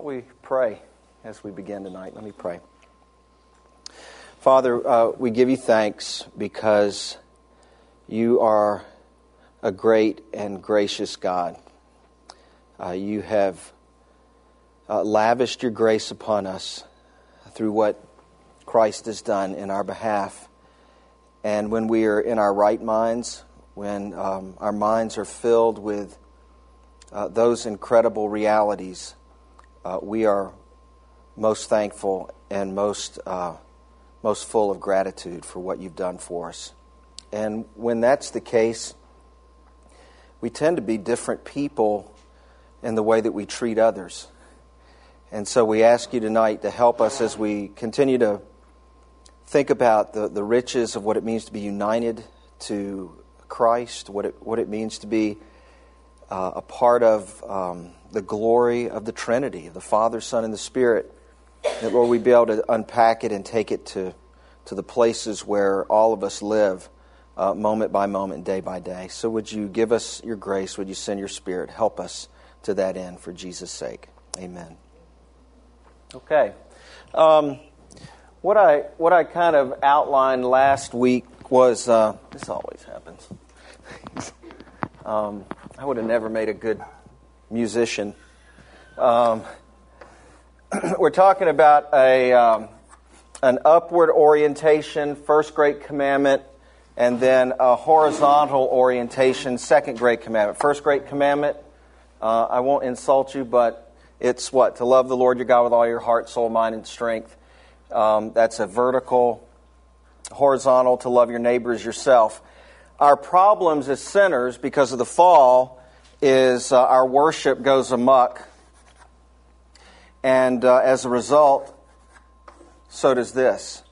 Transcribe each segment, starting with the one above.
don't we pray as we begin tonight? Let me pray. Father, uh, we give you thanks because you are a great and gracious God. Uh, you have uh, lavished your grace upon us through what Christ has done in our behalf. And when we are in our right minds, when um, our minds are filled with uh, those incredible realities, uh, we are most thankful and most, uh, most full of gratitude for what you've done for us. And when that's the case, we tend to be different people in the way that we treat others. And so we ask you tonight to help us as we continue to think about the, the riches of what it means to be united to Christ, what it, what it means to be uh, a part of um, the glory of the Trinity, the Father, Son, and the Spirit. That, Lord, we'd be able to unpack it and take it to, to the places where all of us live, uh, moment by moment, day by day. So, would you give us your grace? Would you send your Spirit? Help us to that end for Jesus' sake. Amen. Okay. Um, what I what I kind of outlined last week was uh, this always happens. um, I would have never made a good musician. Um, we're talking about a um, an upward orientation, first great commandment, and then a horizontal orientation, second great commandment. First great commandment uh, I won't insult you, but it's what? To love the Lord your God with all your heart, soul, mind, and strength. Um, that's a vertical, horizontal, to love your neighbors yourself. Our problems as sinners, because of the fall, is uh, our worship goes amuck. And uh, as a result, so does this.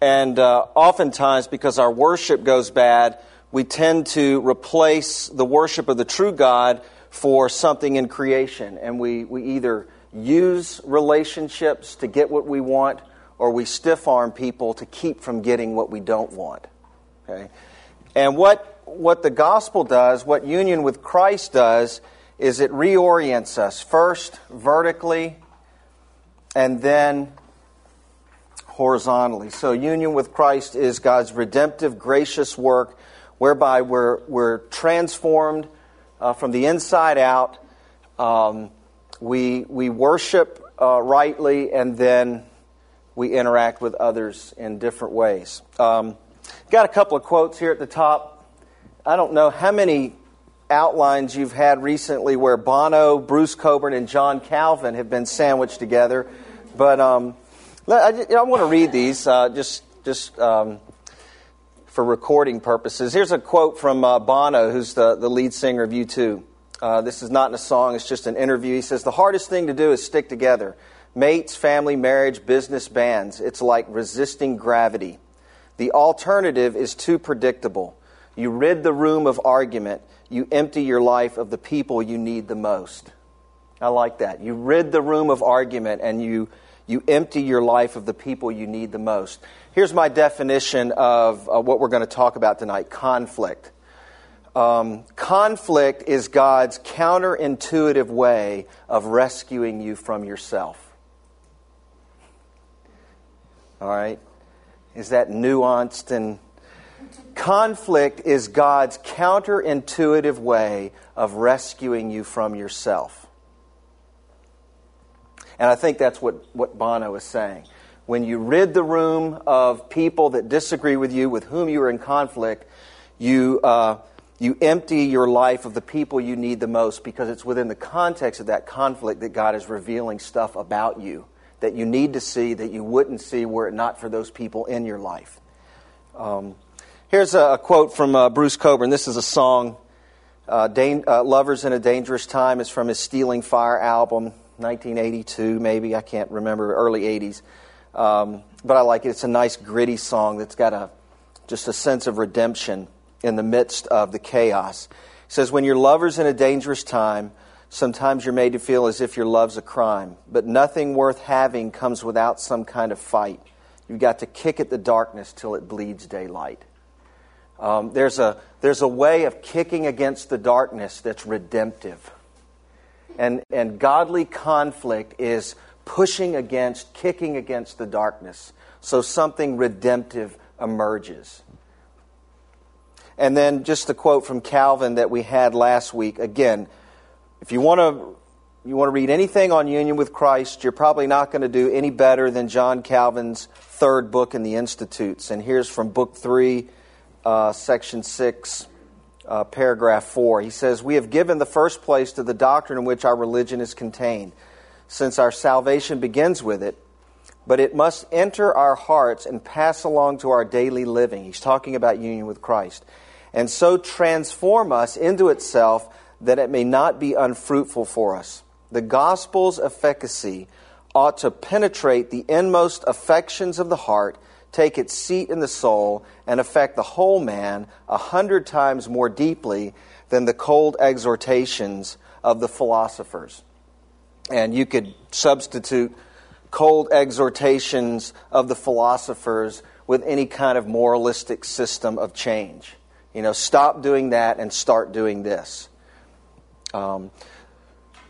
And uh, oftentimes, because our worship goes bad, we tend to replace the worship of the true God for something in creation. And we, we either use relationships to get what we want or we stiff arm people to keep from getting what we don't want. Okay? And what, what the gospel does, what union with Christ does, is it reorients us first vertically and then horizontally. So, union with Christ is God's redemptive, gracious work whereby we're, we're transformed uh, from the inside out. Um, we, we worship uh, rightly and then we interact with others in different ways. Um, got a couple of quotes here at the top. I don't know how many outlines you've had recently where Bono, Bruce Cockburn, and John Calvin have been sandwiched together, but um, I, I, want to read these uh, just just um, for recording purposes. Here's a quote from uh, Bono, who's the, the lead singer of U2. Uh, this is not in a song, it's just an interview. He says, The hardest thing to do is stick together. Mates, family, marriage, business, bands. It's like resisting gravity. The alternative is too predictable. You rid the room of argument, you empty your life of the people you need the most. I like that. You rid the room of argument and you, you empty your life of the people you need the most. Here's my definition of uh, what we're going to talk about tonight conflict. Um, conflict is God's counterintuitive way of rescuing you from yourself. All right? Is that nuanced? And conflict is God's counterintuitive way of rescuing you from yourself. And I think that's what, what Bono is saying when you rid the room of people that disagree with you, with whom you are in conflict, you, uh, you empty your life of the people you need the most because it's within the context of that conflict that God is revealing stuff about you that you need to see that you wouldn't see were it not for those people in your life. Um, Here's a, quote from uh, Bruce Cockburn. This is a song, uh, Dan- uh, Lovers in a Dangerous Time. is from his Stealing Fire album, 1982, maybe. I can't remember, early 80s. Um, but I like it. It's a nice, gritty song that's got a, just a sense of redemption in the midst of the chaos. He says, When your lover's in a dangerous time, sometimes you're made to feel as if your love's a crime. But nothing worth having comes without some kind of fight. You've got to kick at the darkness till it bleeds daylight. Um, there's, a, there's a way of kicking against the darkness that's redemptive. And, and godly conflict is pushing against, kicking against the darkness so something redemptive emerges. And then just the quote from Calvin that we had last week. Again, if you want to you want to read anything on union with Christ, you're probably not going to do any better than John Calvin's third book in the Institutes. And here's from Book 3, uh, Section 6, uh, Paragraph 4. He says, We have given the first place to the doctrine in which our religion is contained, since our salvation begins with it, but it must enter our hearts and pass along to our daily living. He's talking about union with Christ. And so transform us into itself that it may not be unfruitful for us. The gospel's efficacy ought to penetrate the inmost affections of the heart, take its seat in the soul, and affect the whole man a hundred times more deeply than the cold exhortations of the philosophers. And you could substitute cold exhortations of the philosophers with any kind of moralistic system of change. You know, stop doing that and start doing this. Um,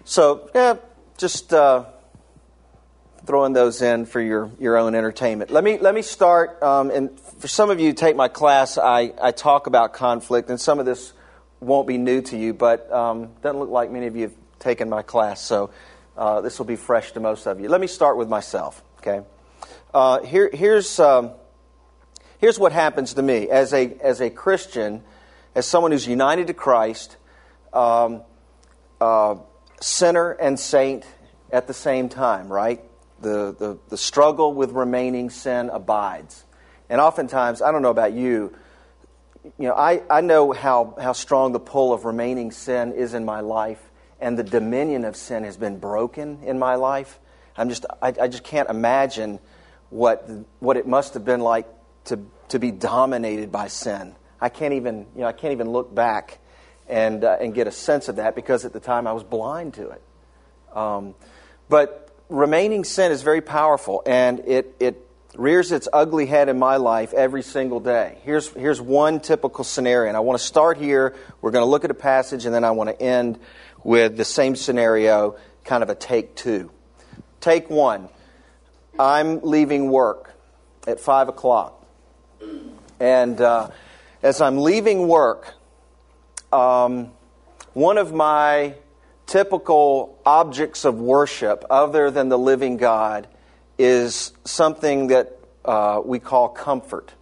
so, yeah, just uh, throwing those in for your, your own entertainment. Let me, let me start, um, and for some of you take my class, I, I talk about conflict, and some of this won't be new to you, but um, doesn't look like many of you have taken my class, so uh, this will be fresh to most of you. Let me start with myself, okay? Uh, here, here's, um, here's what happens to me as a, as a Christian, as someone who's united to Christ. Um, uh, sinner and saint at the same time, right? The, the, the struggle with remaining sin abides. And oftentimes, I don't know about you, you know, I, I know how, how strong the pull of remaining sin is in my life, and the dominion of sin has been broken in my life. I'm just, I, I just can't imagine what, what it must have been like to, to be dominated by sin. I can't even, you know, I can't even look back and, uh, and get a sense of that because at the time I was blind to it. Um, but remaining sin is very powerful and it, it rears its ugly head in my life every single day. Here's, here's one typical scenario, and I want to start here. We're going to look at a passage, and then I want to end with the same scenario, kind of a take two. Take one I'm leaving work at 5 o'clock. And uh, as I'm leaving work, um, one of my typical objects of worship, other than the living God, is something that uh, we call comfort.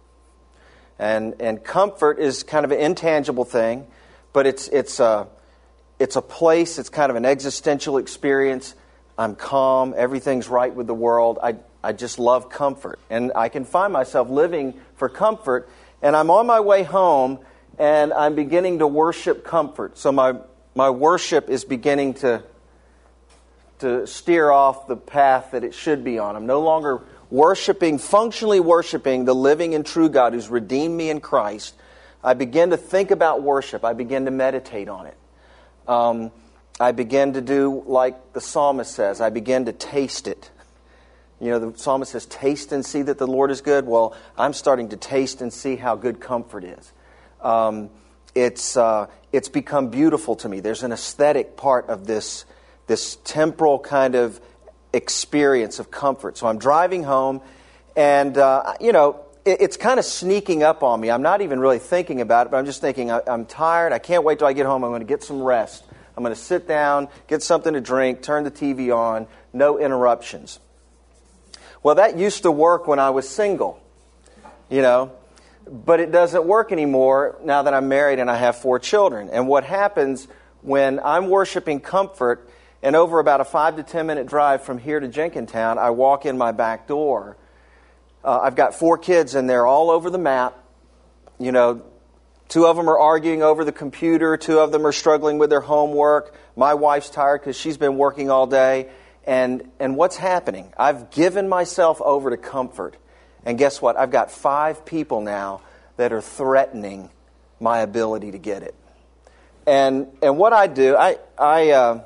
And, and comfort is kind of an intangible thing, but it's, it's, a, it's a place, it's kind of an existential experience. I'm calm, everything's right with the world. I, I just love comfort. And I can find myself living for comfort, and I'm on my way home, and I'm beginning to worship comfort. So my, my worship is beginning to, to steer off the path that it should be on. I'm no longer worshiping, functionally worshiping the living and true God who's redeemed me in Christ. I begin to think about worship. I begin to meditate on it. Um, I begin to do like the psalmist says, I begin to taste it. You know, the psalmist says, Taste and see that the Lord is good. Well, I'm starting to taste and see how good comfort is um, it's, uh, it's become beautiful to me. There's an aesthetic part of this, this temporal kind of experience of comfort. So I'm driving home, and, uh, you know, it, it's kind of sneaking up on me. I'm not even really thinking about it, but I'm just thinking, I, I'm tired. I can't wait till I get home. I'm going to get some rest. I'm going to sit down, get something to drink, turn the TV on, no interruptions. Well, that used to work when I was single. You know, but it doesn't work anymore now that I'm married and I have four children. And what happens when I'm worshiping comfort, and over about a five to ten minute drive from here to Jenkintown, I walk in my back door. Uh, I've got four kids, and they're all over the map. you know, two of them are arguing over the computer, two of them are struggling with their homework. My wife's tired because she's been working all day. And, and what's happening? I've given myself over to comfort. And guess what? I've got five people now that are threatening my ability to get it. And, and what I do, I, I, uh,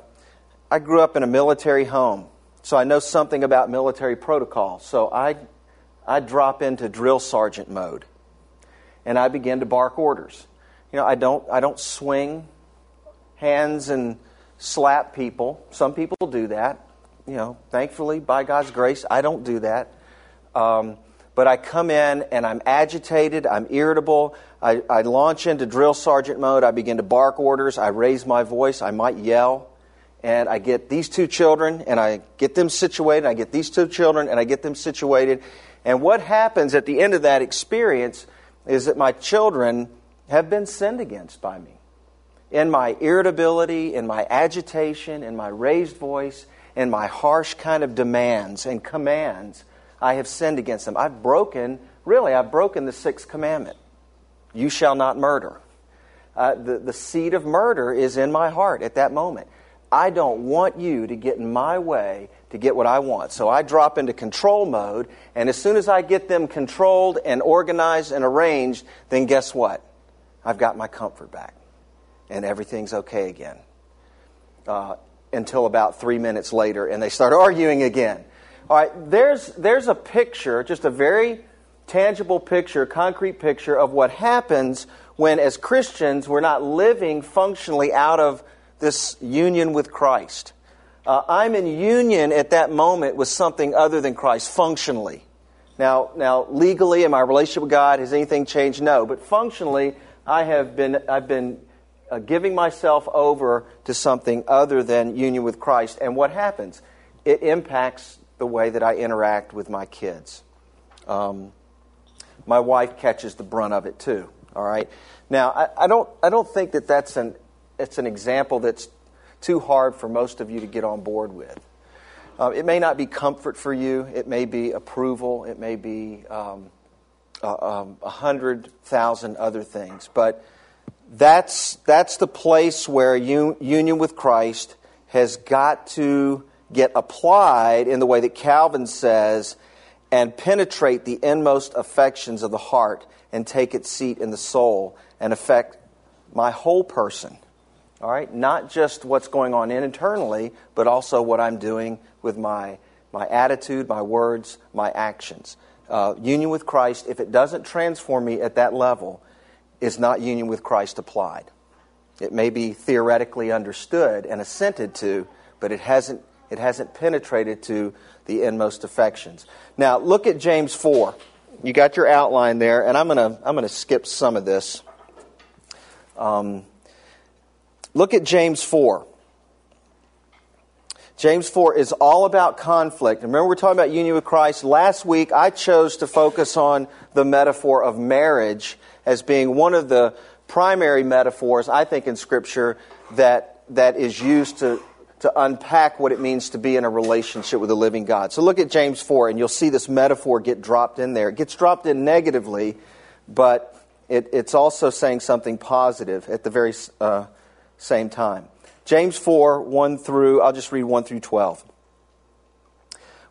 I grew up in a military home, so I know something about military protocol. So I, I drop into drill sergeant mode, and I begin to bark orders. You know, I don't, I don't swing hands and slap people. Some people do that. You know, thankfully, by God's grace, I don't do that. Um, but I come in and I'm agitated, I'm irritable. I, I, launch into drill sergeant mode. I begin to bark orders. I raise my voice. I might yell. And I get these two children and I get them situated. I get these two children and I get them situated. And what happens at the end of that experience is that my children have been sinned against by me. In my irritability, in my agitation, in my raised voice, in my harsh kind of demands and commands, I have sinned against them. I've broken, really, I've broken the sixth commandment you shall not murder. Uh, the, the seed of murder is in my heart at that moment. I don't want you to get in my way to get what I want. So I drop into control mode, and as soon as I get them controlled and organized and arranged, then guess what? I've got my comfort back, and everything's okay again. Uh, until about three minutes later, and they start arguing again. All right, there's, there's a picture, just a very tangible picture, concrete picture of what happens when, as Christians, we're not living functionally out of this union with Christ. Uh, I'm in union at that moment with something other than Christ, functionally. Now, now, legally, in my relationship with God, has anything changed? No. But functionally, I have been, I've been uh, giving myself over to something other than union with Christ. And what happens? It impacts the way that I interact with my kids. Um, my wife catches the brunt of it too. All right. Now, I, I, don't, I don't think that that's an, it's an example that's too hard for most of you to get on board with. Uh, it may not be comfort for you. It may be approval. It may be um, a um, hundred thousand other things. But that's, that's the place where un- union with Christ has got to get applied in the way that Calvin says and penetrate the inmost affections of the heart and take its seat in the soul and affect my whole person. All right? Not just what's going on internally, but also what I'm doing with my, my attitude, my words, my actions. Uh, union with Christ, if it doesn't transform me at that level, is not union with Christ applied. It may be theoretically understood and assented to, but it hasn't it hasn't penetrated to the inmost affections. Now, look at James 4. You got your outline there, and I'm going to I'm to skip some of this. Um, look at James 4. James 4 is all about conflict. Remember, we're talking about union with Christ. Last week, I chose to focus on the metaphor of marriage as being one of the primary metaphors, I think, in Scripture that, that is used to to unpack what it means to be in a relationship with the living God. So look at James 4, and you'll see this metaphor get dropped in there. It gets dropped in negatively, but it, it's also saying something positive at the very uh, same time. James 4, 1 through, I'll just read 1 through 12.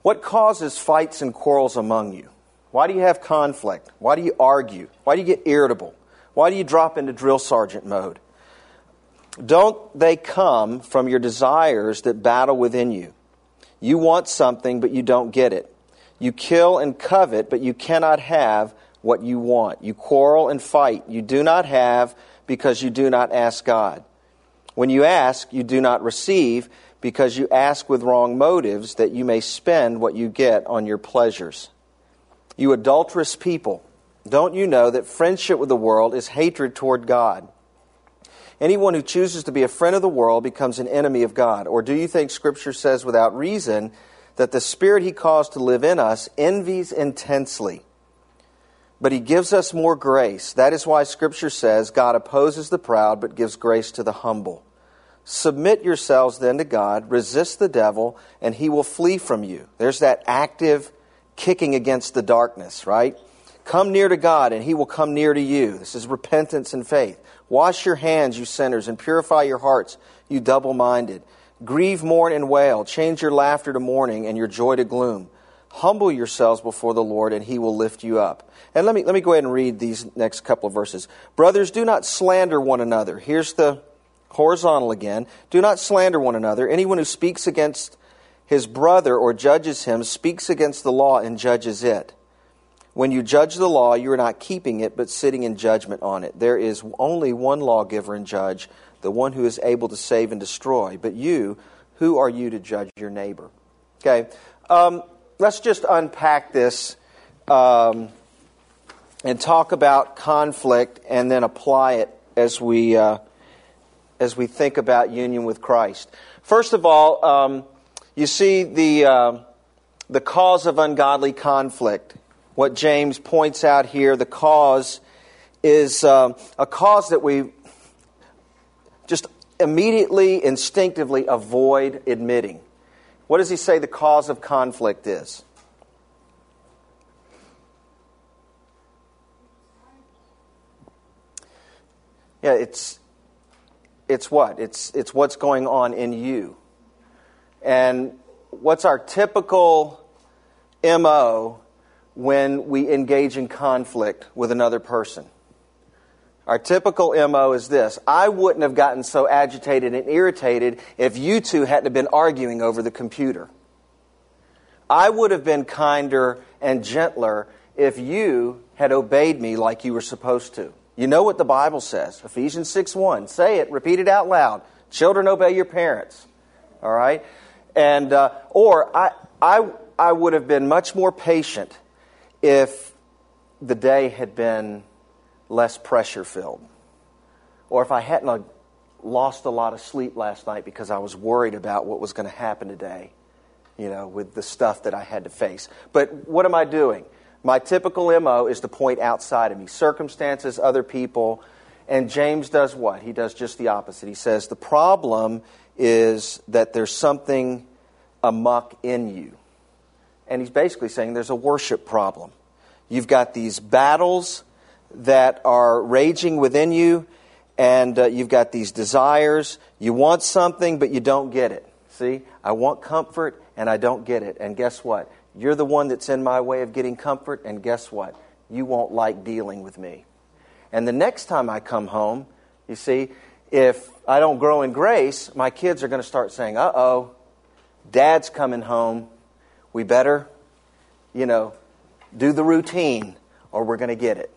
What causes fights and quarrels among you? Why do you have conflict? Why do you argue? Why do you get irritable? Why do you drop into drill sergeant mode? Don't they come from your desires that battle within you? You want something, but you don't get it. You kill and covet, but you cannot have what you want. You quarrel and fight. You do not have because you do not ask God. When you ask, you do not receive because you ask with wrong motives that you may spend what you get on your pleasures. You adulterous people, don't you know that friendship with the world is hatred toward God? Anyone who chooses to be a friend of the world becomes an enemy of God. Or do you think Scripture says without reason that the Spirit He caused to live in us envies intensely? But He gives us more grace. That is why Scripture says God opposes the proud but gives grace to the humble. Submit yourselves then to God, resist the devil, and he will flee from you. There's that active kicking against the darkness, right? Come near to God, and he will come near to you. This is repentance and faith. Wash your hands, you sinners, and purify your hearts, you double minded. Grieve, mourn, and wail. Change your laughter to mourning and your joy to gloom. Humble yourselves before the Lord, and he will lift you up. And let me, let me go ahead and read these next couple of verses. Brothers, do not slander one another. Here's the horizontal again. Do not slander one another. Anyone who speaks against his brother or judges him speaks against the law and judges it. When you judge the law, you are not keeping it, but sitting in judgment on it. There is only one lawgiver and judge, the one who is able to save and destroy. But you, who are you to judge your neighbor? Okay, um, let's just unpack this um, and talk about conflict, and then apply it as we uh, as we think about union with Christ. First of all, um, you see the uh, the cause of ungodly conflict what James points out here, the cause is um, a cause that we just immediately, instinctively avoid admitting. What does he say the cause of conflict is? Yeah, it's it's what? It's it's what's going on in you. And what's our typical MO when we engage in conflict with another person. Our typical MO is this I wouldn't have gotten so agitated and irritated if you two hadn't been arguing over the computer. I would have been kinder and gentler if you had obeyed me like you were supposed to. You know what the Bible says Ephesians 6 1. Say it, repeat it out loud. Children, obey your parents. All right? And, uh, or I, I, I would have been much more patient if the day had been less pressure filled, or if I hadn't uh, lost a lot of sleep last night because I was worried about what was going to happen today, you know, with the stuff that I had to face. But what am I doing? My typical MO is to point outside of me circumstances, other people. And James does what? He does just the opposite. He says, The problem is that there's something amuck in you. And he's basically saying there's a worship problem. You've got these battles that are raging within you, and uh, you've got these desires. You want something, but you don't get it. See, I want comfort, and I don't get it. And guess what? You're the one that's in my way of getting comfort, and guess what? You won't like dealing with me. And the next time I come home, you see, if I don't grow in grace, my kids are going to start saying, uh oh, dad's coming home we better, you know, do the routine or we're going to get it.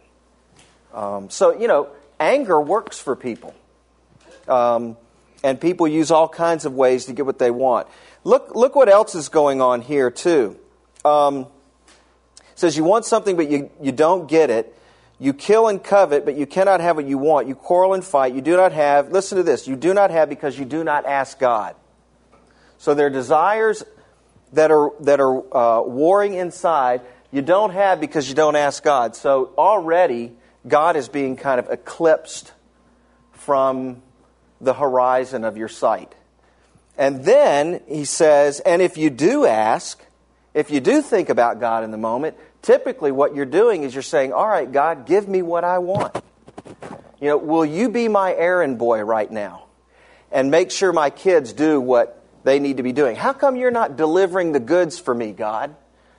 Um, so, you know, anger works for people. Um, and people use all kinds of ways to get what they want. Look, look what else is going on here, too. Um, says you want something, but you, you don't get it. You kill and covet, but you cannot have what you want. You quarrel and fight. You do not have, listen to this, you do not have because you do not ask God. So there are desires that are, that are uh, warring inside you don't have because you don't ask God. So already, God is being kind of eclipsed from the horizon of your sight. And then he says, and if you do ask, if you do think about God in the moment, typically what you're doing is you're saying, All right, God, give me what I want. You know, will you be my errand boy right now? And make sure my kids do what they need to be doing. How come you're not delivering the goods for me, God?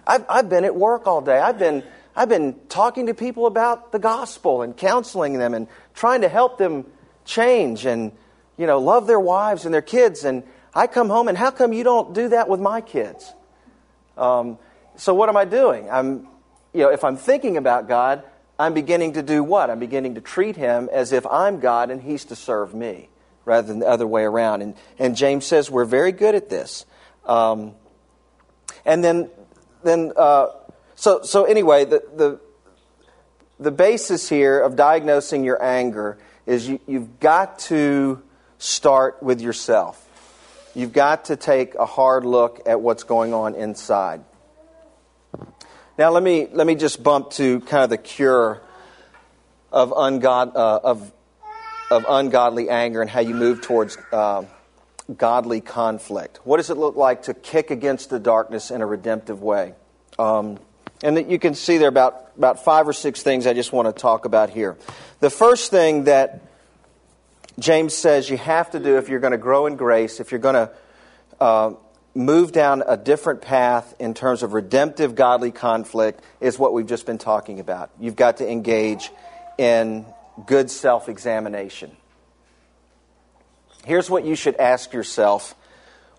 I've, I've been at work all day. I've been, I've been talking to people about the gospel and counseling them and trying to help them change and, you know, love their wives and their kids. And I come home, and how come you don't do that with my kids? Um, so what am I doing? I'm, you know, if I'm thinking about God, I'm beginning to do what? I'm beginning to treat him as if I'm God and he's to serve me rather than the other way around. And, and James says we're very good at this. Um, and then, then uh, so, so anyway, the, the, the basis here of diagnosing your anger is you, you've got to start with yourself. You've got to take a hard look at what's going on inside. Now, let me, let me just bump to kind of the cure of, ungod, uh, of of ungodly anger and how you move towards uh, godly conflict. What does it look like to kick against the darkness in a redemptive way? Um, And that you can see there about, about five or six things I just want to talk about here. The first thing that James says you have to do if you're going to grow in grace, if you're going to uh, move down a different path in terms of redemptive godly conflict, is what we've just been talking about. You've got to engage in good self examination. Here's what you should ask yourself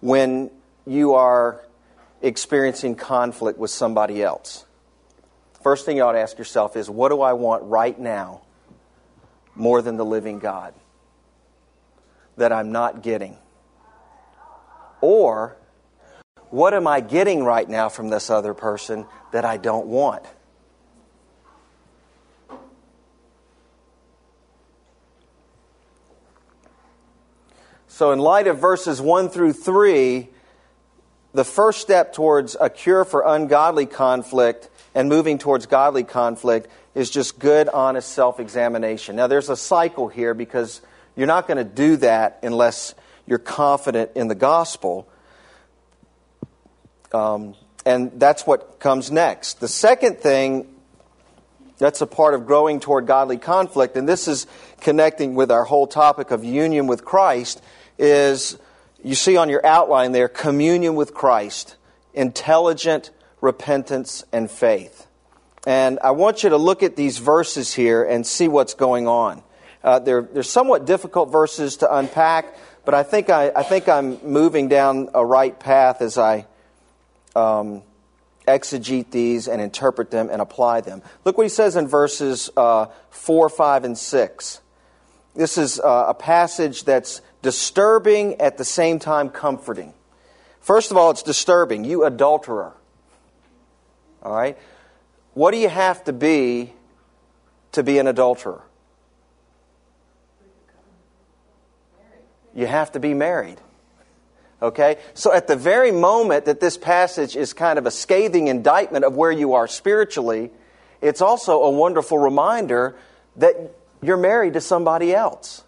when you are experiencing conflict with somebody else. First thing you ought to ask yourself is what do I want right now more than the living God that I'm not getting? Or what am I getting right now from this other person that I don't want? So, in light of verses 1 through 3, the first step towards a cure for ungodly conflict and moving towards godly conflict is just good, honest self examination. Now, there's a cycle here because you're not going to do that unless you're confident in the gospel. Um, and that's what comes next. The second thing that's a part of growing toward godly conflict, and this is connecting with our whole topic of union with Christ, is you see on your outline there communion with Christ, intelligent repentance and faith. And I want you to look at these verses here and see what's going on. Uh, they're, they're somewhat difficult verses to unpack, but I think, I, I think I'm moving down a right path as I um, exegete these and interpret them and apply them. Look what he says in verses uh, 4, 5, and 6. This is uh, a passage that's disturbing at the same time comforting. First of all, it's disturbing. You adulterer. All right? What do you have to be to be an adulterer? You have to be married. Okay? So at the very moment that this passage is kind of a scathing indictment of where you are spiritually, it's also a wonderful reminder that you're married to somebody else.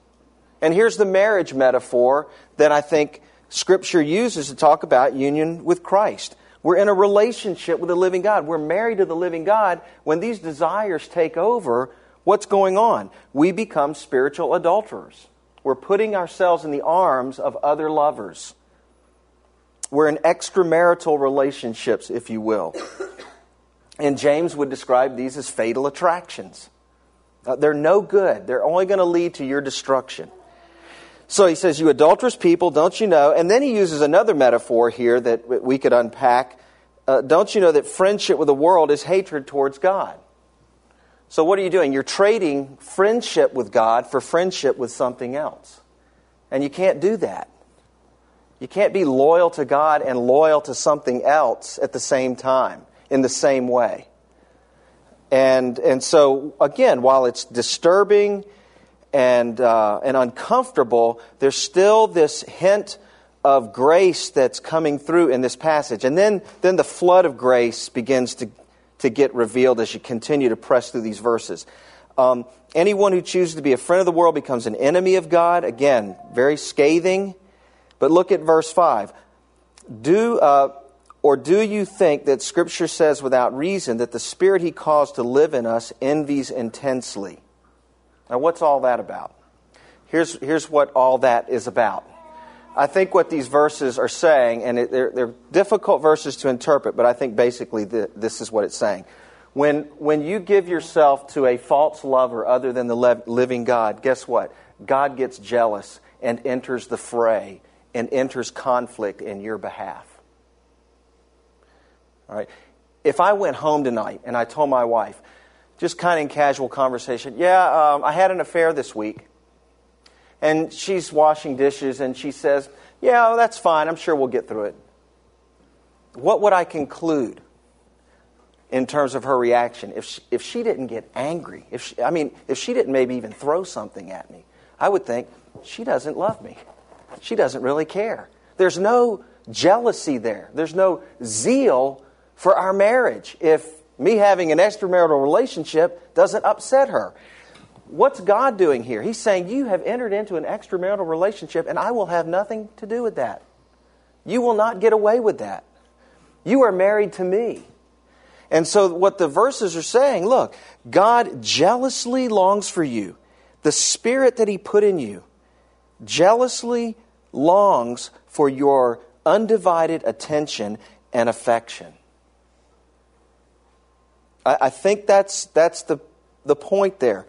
And here's the marriage metaphor that I think Scripture uses to talk about union with Christ. We're in a relationship with the living God. We're married to the living God. When these desires take over, what's going on? We become spiritual adulterers. We're putting ourselves in the arms of other lovers. We're in extramarital relationships, if you will. And James would describe these as fatal attractions. Uh, they're no good, they're only going to lead to your destruction. So he says, You adulterous people, don't you know? And then he uses another metaphor here that we could unpack. Uh, don't you know that friendship with the world is hatred towards God? So what are you doing? You're trading friendship with God for friendship with something else. And you can't do that. You can't be loyal to God and loyal to something else at the same time, in the same way. And, and so, again, while it's disturbing and, uh, and uncomfortable, there's still this hint of grace that's coming through in this passage. And then, then the flood of grace begins to, to get revealed as you continue to press through these verses. Um, anyone who chooses to be a friend of the world becomes an enemy of God. Again, very scathing. But look at verse 5. Do, uh, or do you think that Scripture says without reason that the Spirit He caused to live in us envies intensely? Now, what's all that about? Here's, here's what all that is about. I think what these verses are saying, and it, they're, they're, difficult verses to interpret, but I think basically the, this is what it's saying. When, when you give yourself to a false lover other than the living God, guess what? God gets jealous and enters the fray and enters conflict in your behalf. All right? If I went home tonight and I told my wife, just kind of in casual conversation. Yeah, um, I had an affair this week. And she's washing dishes and she says, Yeah, that's fine. I'm sure we'll get through it. What would I conclude in terms of her reaction if she, if she didn't get angry? If she, I mean, if she didn't maybe even throw something at me, I would think she doesn't love me. She doesn't really care. There's no jealousy there, there's no zeal for our marriage if me having an extramarital relationship doesn't upset her. What's God doing here? He's saying, You have entered into an extramarital relationship, and I will have nothing to do with that. You will not get away with that. You are married to me. And so, what the verses are saying look, God jealously longs for you. The spirit that He put in you jealously longs for your undivided attention and affection. I, I think that's, that's the, the point there.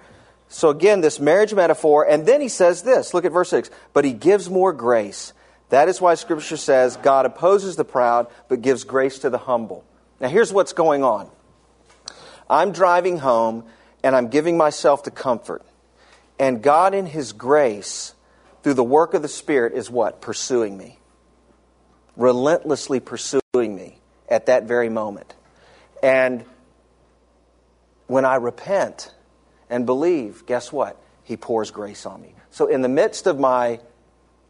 So, again, this marriage metaphor, and then he says this look at verse 6 but he gives more grace. That is why Scripture says God opposes the proud, but gives grace to the humble. Now, here's what's going on I'm driving home, and I'm giving myself to comfort. And God, in His grace, through the work of the Spirit, is what? Pursuing me. Relentlessly pursuing me at that very moment. And when I repent and believe, guess what? He pours grace on me. So, in the midst of my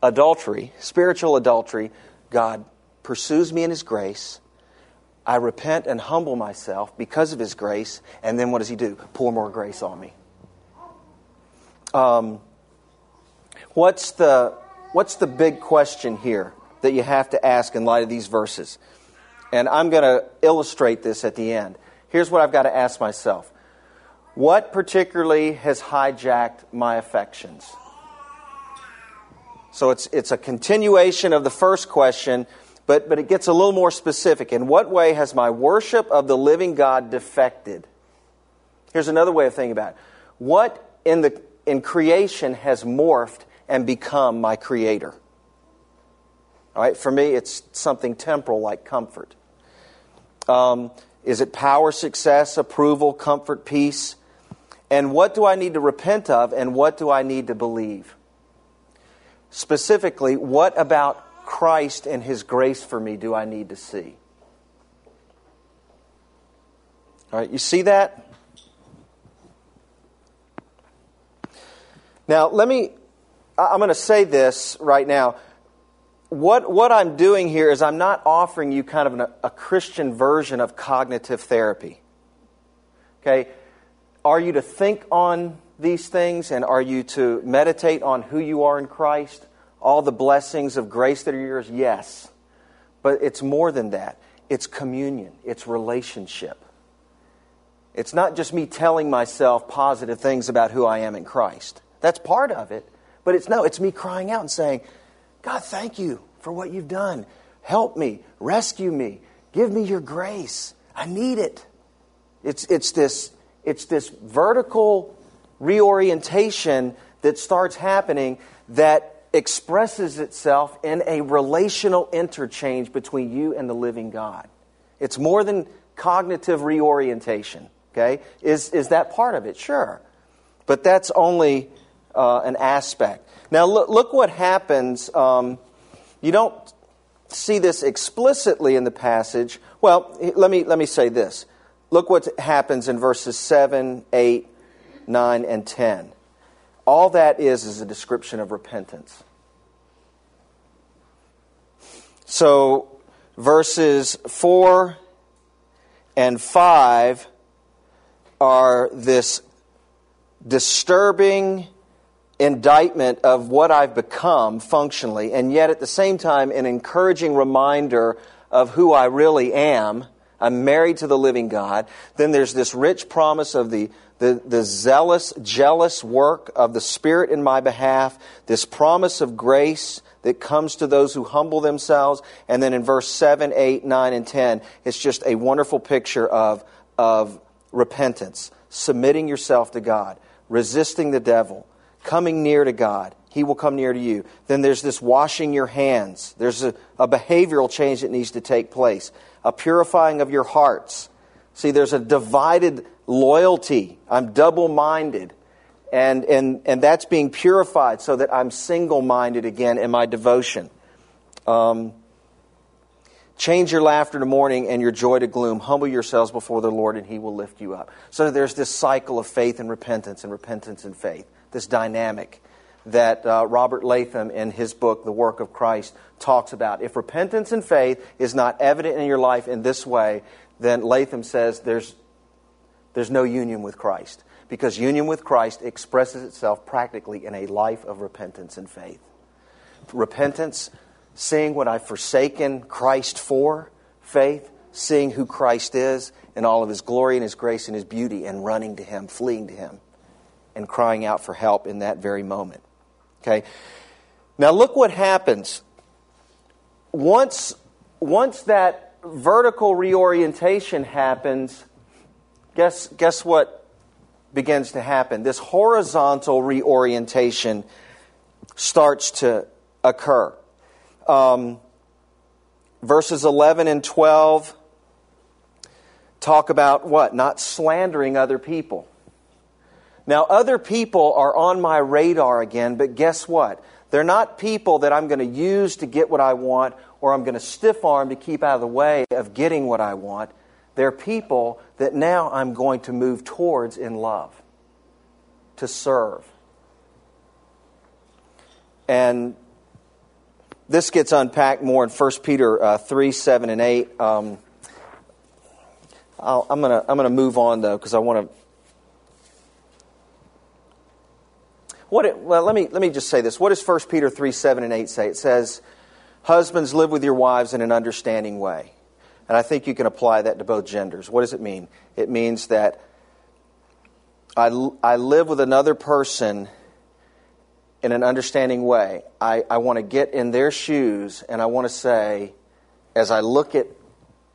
adultery, spiritual adultery, God pursues me in His grace. I repent and humble myself because of His grace, and then what does He do? Pour more grace on me. Um, what's the what's the big question here that you have to ask in light of these verses? And I'm going to illustrate this at the end. Here's what I've got to ask myself What particularly has hijacked my affections? So it's, it's a continuation of the first question, but, but it gets a little more specific. In what way has my worship of the living God defected? Here's another way of thinking about it. What in, the, in creation has morphed and become my creator? All right, for me, it's something temporal like comfort. Um, is it power, success, approval, comfort, peace? And what do I need to repent of, and what do I need to believe? Specifically, what about Christ and His grace for me do I need to see? All right, you see that? Now, let me, I'm going to say this right now what, what I'm doing here is I'm not offering you kind of an, a Christian version of cognitive therapy. Okay? Are you to think on these things and are you to meditate on who you are in Christ? All the blessings of grace that are yours? Yes. But it's more than that. It's communion, it's relationship. It's not just me telling myself positive things about who I am in Christ. That's part of it. But it's no, it's me crying out and saying, God, thank you for what you've done. Help me, rescue me, give me your grace. I need it. It's, it's, this, it's this vertical reorientation that starts happening that expresses itself in a relational interchange between you and the living God. It's more than cognitive reorientation. Okay? Is, is that part of it? Sure. But that's only uh, an aspect. Now, look, look what happens. Um, you don't see this explicitly in the passage. Well, let me, let me say this. Look what happens in verses 7, 8, 9, and 10. All that is is a description of repentance. So, verses 4 and 5 are this disturbing indictment of what I've become functionally, and yet at the same time, an encouraging reminder of who I really am. I'm married to the living God. Then there's this rich promise of the, the, the zealous, jealous work of the Spirit in my behalf, this promise of grace that comes to those who humble themselves. And then in verse 7, 8, 9, and 10, it's just a wonderful picture of, of repentance, submitting yourself to God, resisting the devil, coming near to God. He will come near to you. Then there's this washing your hands. There's a, a behavioral change that needs to take place, a purifying of your hearts. See, there's a divided loyalty. I'm double minded. And, and, and that's being purified so that I'm single minded again in my devotion. Um, change your laughter to mourning and your joy to gloom. Humble yourselves before the Lord, and He will lift you up. So there's this cycle of faith and repentance, and repentance and faith this dynamic that uh, Robert Letham, in his book, The Work of Christ, talks about. If repentance and faith is not evident in your life in this way, then Letham says there's, there's no union with Christ. Because union with Christ expresses itself practically in a life of repentance and faith. Repentance, seeing what I've forsaken Christ for, faith, seeing who Christ is, in all of his glory and his grace and his beauty and running to him, fleeing to him, and crying out for help in that very moment. Okay? Now look what happens. Once, once that vertical reorientation happens, guess, guess what begins to happen? This horizontal reorientation starts to occur. Um, verses 11 and 12 talk about what? Not slandering other people. Now, other people are on my radar again, but guess what? They're not people that I'm going to use to get what I want or I'm going to stiff arm to keep out of the way of getting what I want. They're people that now I'm going to move towards in love, to serve. And this gets unpacked more in 1 Peter uh, 3 7 and 8. Um, i am going to I'm going to move on, though, because I want to. What it, well, let me, let me just say this. What does 1 Peter 3 7 and 8 say? It says, Husbands, live with your wives in an understanding way. And I think you can apply that to both genders. What does it mean? It means that I, I live with another person in an understanding way. I, I want to get in their shoes and I want to say, as I look at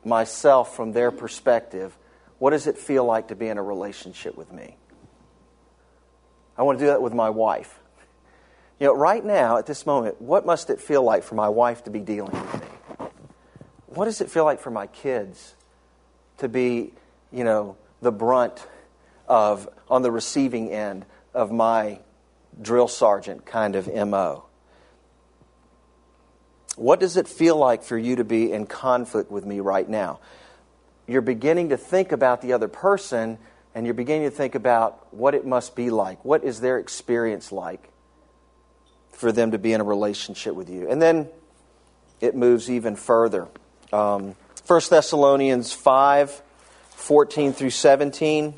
myself from their perspective, what does it feel like to be in a relationship with me? I want to do that with my wife. You know, right now, at this moment, what must it feel like for my wife to be dealing with me? What does it feel like for my kids to be, you know, the brunt of, on the receiving end of my drill sergeant kind of MO? What does it feel like for you to be in conflict with me right now? You're beginning to think about the other person and you're beginning to think about what it must be like. What is their experience like for them to be in a relationship with you? And then it moves even further. Um, 1 Thessalonians 5 14 through 17.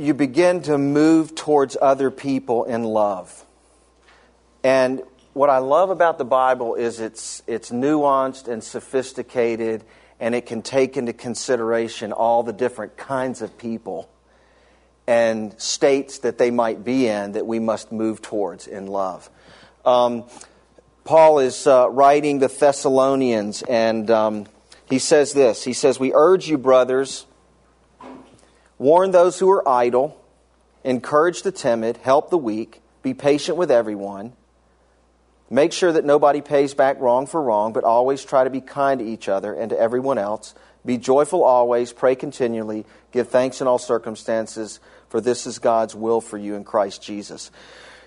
You begin to move towards other people in love. And what I love about the Bible is it's, it's nuanced and sophisticated, and it can take into consideration all the different kinds of people and states that they might be in that we must move towards in love. Um, Paul is uh, writing the Thessalonians, and um, he says this He says, We urge you, brothers Warn those who are idle, encourage the timid, help the weak, be patient with everyone. Make sure that nobody pays back wrong for wrong, but always try to be kind to each other and to everyone else. Be joyful always, pray continually, give thanks in all circumstances, for this is God's will for you in Christ Jesus.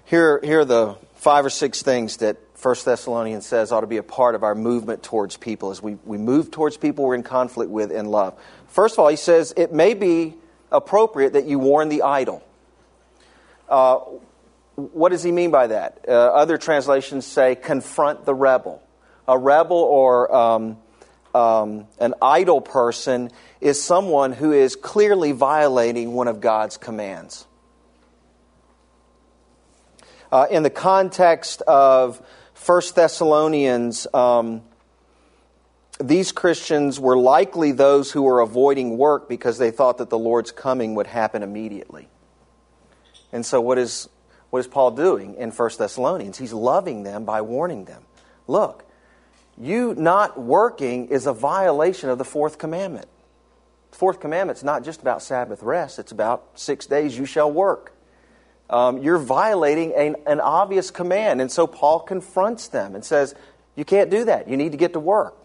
Here, here are the five or six things that 1 Thessalonians says ought to be a part of our movement towards people as we, we move towards people we're in conflict with in love. First of all, he says it may be appropriate that you warn the idle. Uh, what does he mean by that? Uh, other translations say confront the rebel. A rebel or um, um, an idle person is someone who is clearly violating one of God's commands. Uh, in the context of 1 Thessalonians, um, these Christians were likely those who were avoiding work because they thought that the Lord's coming would happen immediately. And so, what is, what is Paul doing in 1 Thessalonians? He's loving them by warning them. Look, you not working is a violation of the fourth commandment. The fourth commandment is not just about Sabbath rest, it's about six days you shall work. Um, you're violating an, an obvious command. And so Paul confronts them and says, You can't do that. You need to get to work.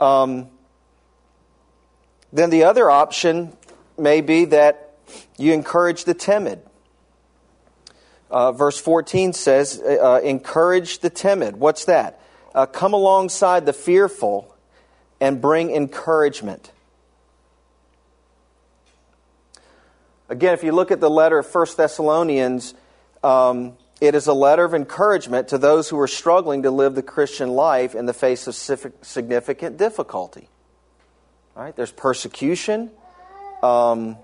Um, then the other option may be that you encourage the timid. Uh, verse 14 says, uh, encourage the timid. What's that? Uh, come alongside the fearful and bring encouragement. Again, if you look at the letter of 1 Thessalonians, um, it is a letter of encouragement to those who are struggling to live the Christian life in the face of significant difficulty. Right, there's persecution. Um,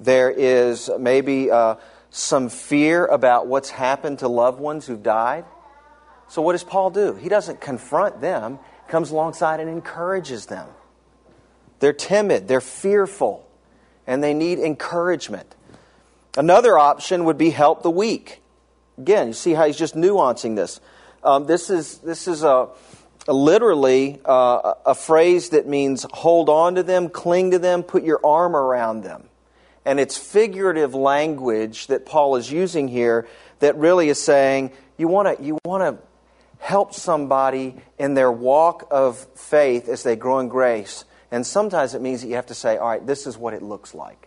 there is maybe uh, some fear about what's happened to loved ones who've died. So, what does Paul do? He doesn't confront them, comes alongside and encourages them. They're timid, they're fearful, and they need encouragement. Another option would be help the weak. Again, you see how he's just nuancing this. Um, this is, this is a, a literally uh, a phrase that means hold on to them, cling to them, put your arm around them. And it's figurative language that Paul is using here that really is saying you want to you want to help somebody in their walk of faith as they grow in grace. And sometimes it means that you have to say, all right, this is what it looks like.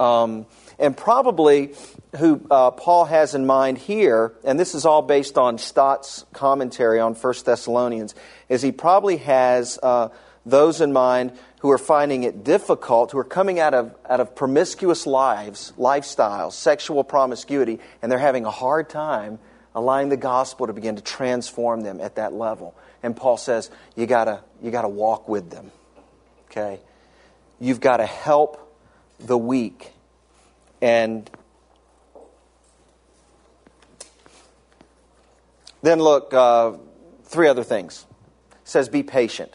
Um, and probably who uh, Paul has in mind here, and this is all based on Stott's commentary on 1 Thessalonians, is he probably has uh, those in mind who are finding it difficult, who are coming out of, out of promiscuous lives, lifestyles, sexual promiscuity, and they're having a hard time allowing the gospel to begin to transform them at that level. And Paul says, you gotta, you gotta walk with them. Okay? You've got to help the weak. And then look, uh, three other things. It says, be patient.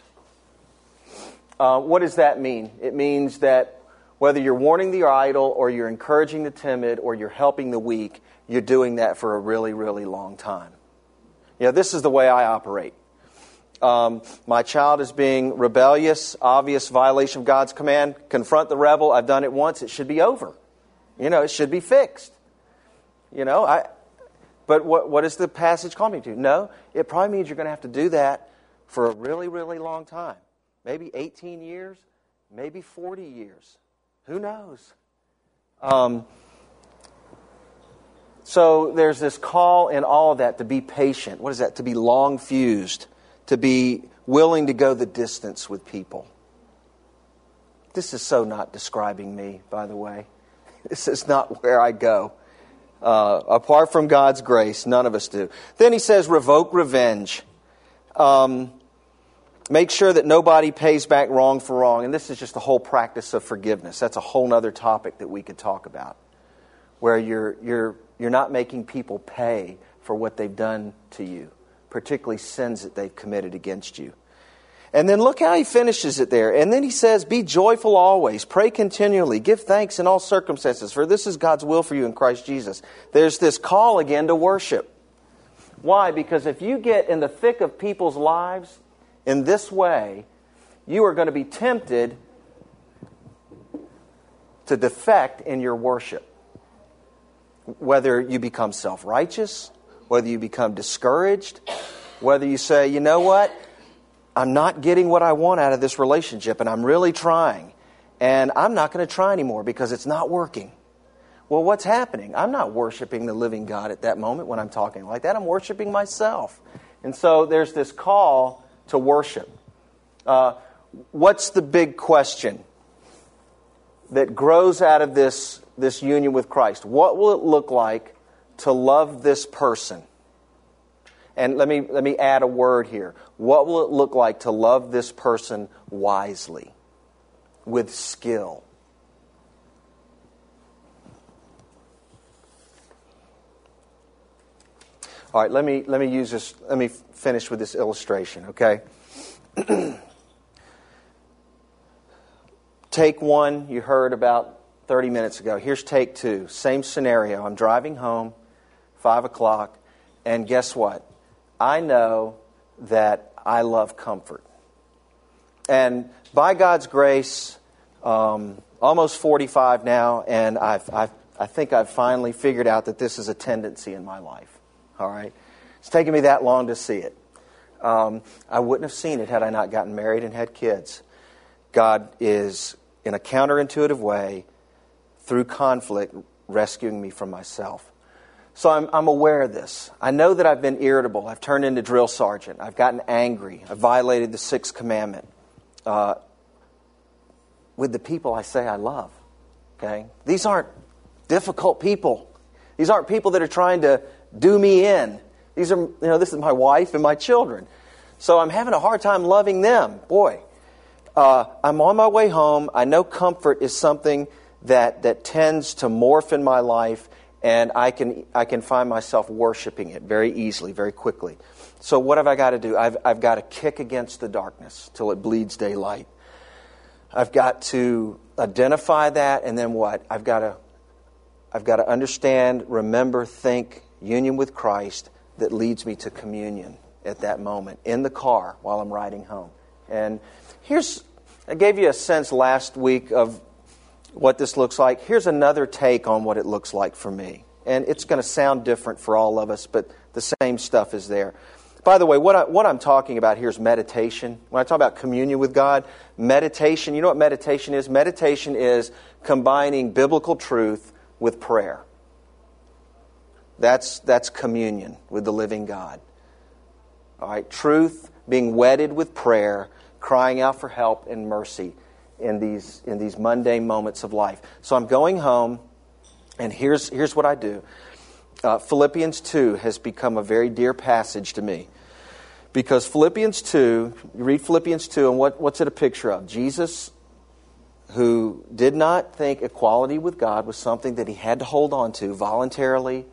Uh, what does that mean? It means that whether you're warning the idle or you're encouraging the timid or you're helping the weak, you're doing that for a really, really long time. You know, this is the way I operate. Um, my child is being rebellious, obvious violation of God's command. Confront the rebel. I've done it once. It should be over. You know, it should be fixed. You know, I. But what, what does the passage call me to? No, it probably means you're going to have to do that for a really, really long time. Maybe 18 years, maybe 40 years. Who knows? Um, so there's this call in all of that to be patient. What is that? To be long fused, to be willing to go the distance with people. This is so not describing me, by the way. This is not where I go. Uh, apart from God's grace, none of us do. Then he says, revoke revenge. Um, make sure that nobody pays back wrong for wrong. And this is just the whole practice of forgiveness. That's a whole other topic that we could talk about, where you're, you're, you're not making people pay for what they've done to you, particularly sins that they've committed against you. And then look how he finishes it there. And then he says, Be joyful always, pray continually, give thanks in all circumstances, for this is God's will for you in Christ Jesus. There's this call again to worship. Why? Because if you get in the thick of people's lives in this way, you are going to be tempted to defect in your worship. Whether you become self righteous, whether you become discouraged, whether you say, you know what, I'm not getting what I want out of this relationship and I'm really trying, and I'm not going to try anymore because it's not working. Well, what's happening? I'm not worshiping the living God at that moment when I'm talking like that. I'm worshiping myself. And so there's this call to worship. Uh, what's the big question that grows out of this, this union with Christ? What will it look like to love this person? And let me, let me add a word here. What will it look like to love this person wisely, with skill? All right, let me, let me use this, let me finish with this illustration, okay? take one you heard about 30 minutes ago. Here's take two. Same scenario. I'm driving home, 5 o'clock, and guess what? I know that I love comfort. And by God's grace, um, almost 45 now, and I've, I've, I think I've finally figured out that this is a tendency in my life. All right? It's taken me that long to see it. Um, I wouldn't have seen it had I not gotten married and had kids. God is, in a counterintuitive way, through conflict, rescuing me from myself. So I'm, I'm, aware of this. I know that I've been irritable. I've turned into drill sergeant. I've gotten angry. I've violated the sixth commandment uh, with the people I say I love. Okay? These aren't difficult people. These aren't people that are trying to do me in. These are, you know, this is my wife and my children. So I'm having a hard time loving them. Boy, uh, I'm on my way home. I know comfort is something that, that tends to morph in my life, and I can, I can find myself worshiping it very easily, very quickly. So, what have I got to do? I've, I've got to kick against the darkness till it bleeds daylight. I've got to identify that, and then what? I've got to, I've got to understand, remember, think, union with Christ that leads me to communion at that moment in the car while I'm riding home. And here's, I gave you a sense last week of what this looks like. Here's another take on what it looks like for me. And it's going to sound different for all of us, but the same stuff is there. By the way, what, I, what I'm talking about here is meditation. When I talk about communion with God, meditation, you know what meditation is? Meditation is combining biblical truth with prayer. That's, that's communion with the living God. All right, truth being wedded with prayer, crying out for help and mercy in these, in these mundane moments of life. So I'm going home, and here's, here's what I do. Uh, Philippians 2 has become a very dear passage to me. Because Philippians 2, you read Philippians 2, and what, what's it a picture of? Jesus, who did not think equality with God was something that he had to hold on to voluntarily,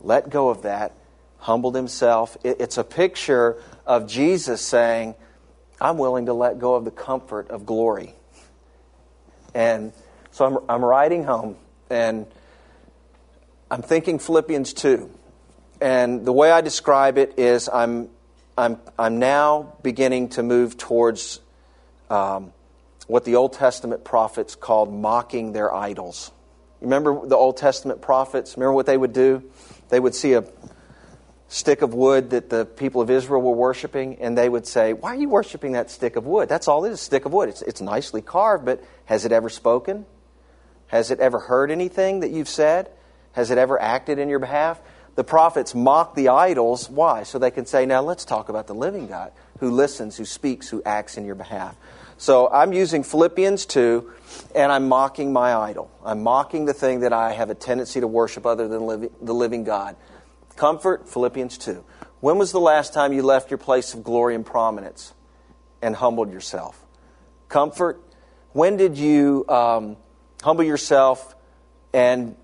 let go of that, humbled himself. It, it's a picture of Jesus saying, I'm willing to let go of the comfort of glory. And so I'm, I'm riding home and I'm thinking Philippians 2. And the way I describe it is I'm, I'm, I'm now beginning to move towards um, what the Old Testament prophets called mocking their idols. Remember the Old Testament prophets? Remember what they would do? They would see a stick of wood that the people of Israel were worshiping, and they would say, Why are you worshiping that stick of wood? That's all it is, stick of wood. It's, it's nicely carved, but has it ever spoken? Has it ever heard anything that you've said? Has it ever acted in your behalf? The prophets mock the idols. Why? So they can say, Now let's talk about the living God who listens, who speaks, who acts in your behalf. So I'm using Philippians 2, and I'm mocking my idol. I'm mocking the thing that I have a tendency to worship other than the living God. Comfort, Philippians 2. When was the last time you left your place of glory and prominence and humbled yourself? Comfort, when did you um, humble yourself and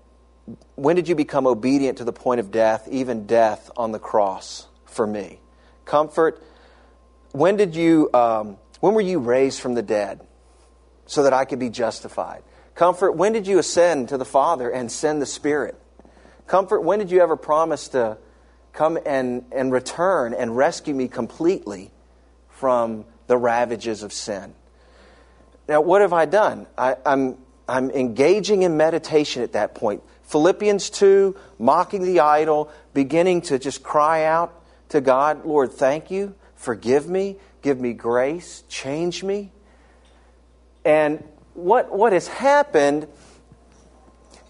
when did you become obedient to the point of death, even death on the cross for me? Comfort, when did you, um, when were you raised from the dead so that I could be justified? Comfort, when did you ascend to the Father and send the Spirit? Comfort, when did you ever promise to come and, and return and rescue me completely from the ravages of sin? Now, what have I done? I, I'm, I'm engaging in meditation at that point. Philippians 2, mocking the idol, beginning to just cry out to God, Lord, thank you, forgive me, give me grace, change me. And what, what has happened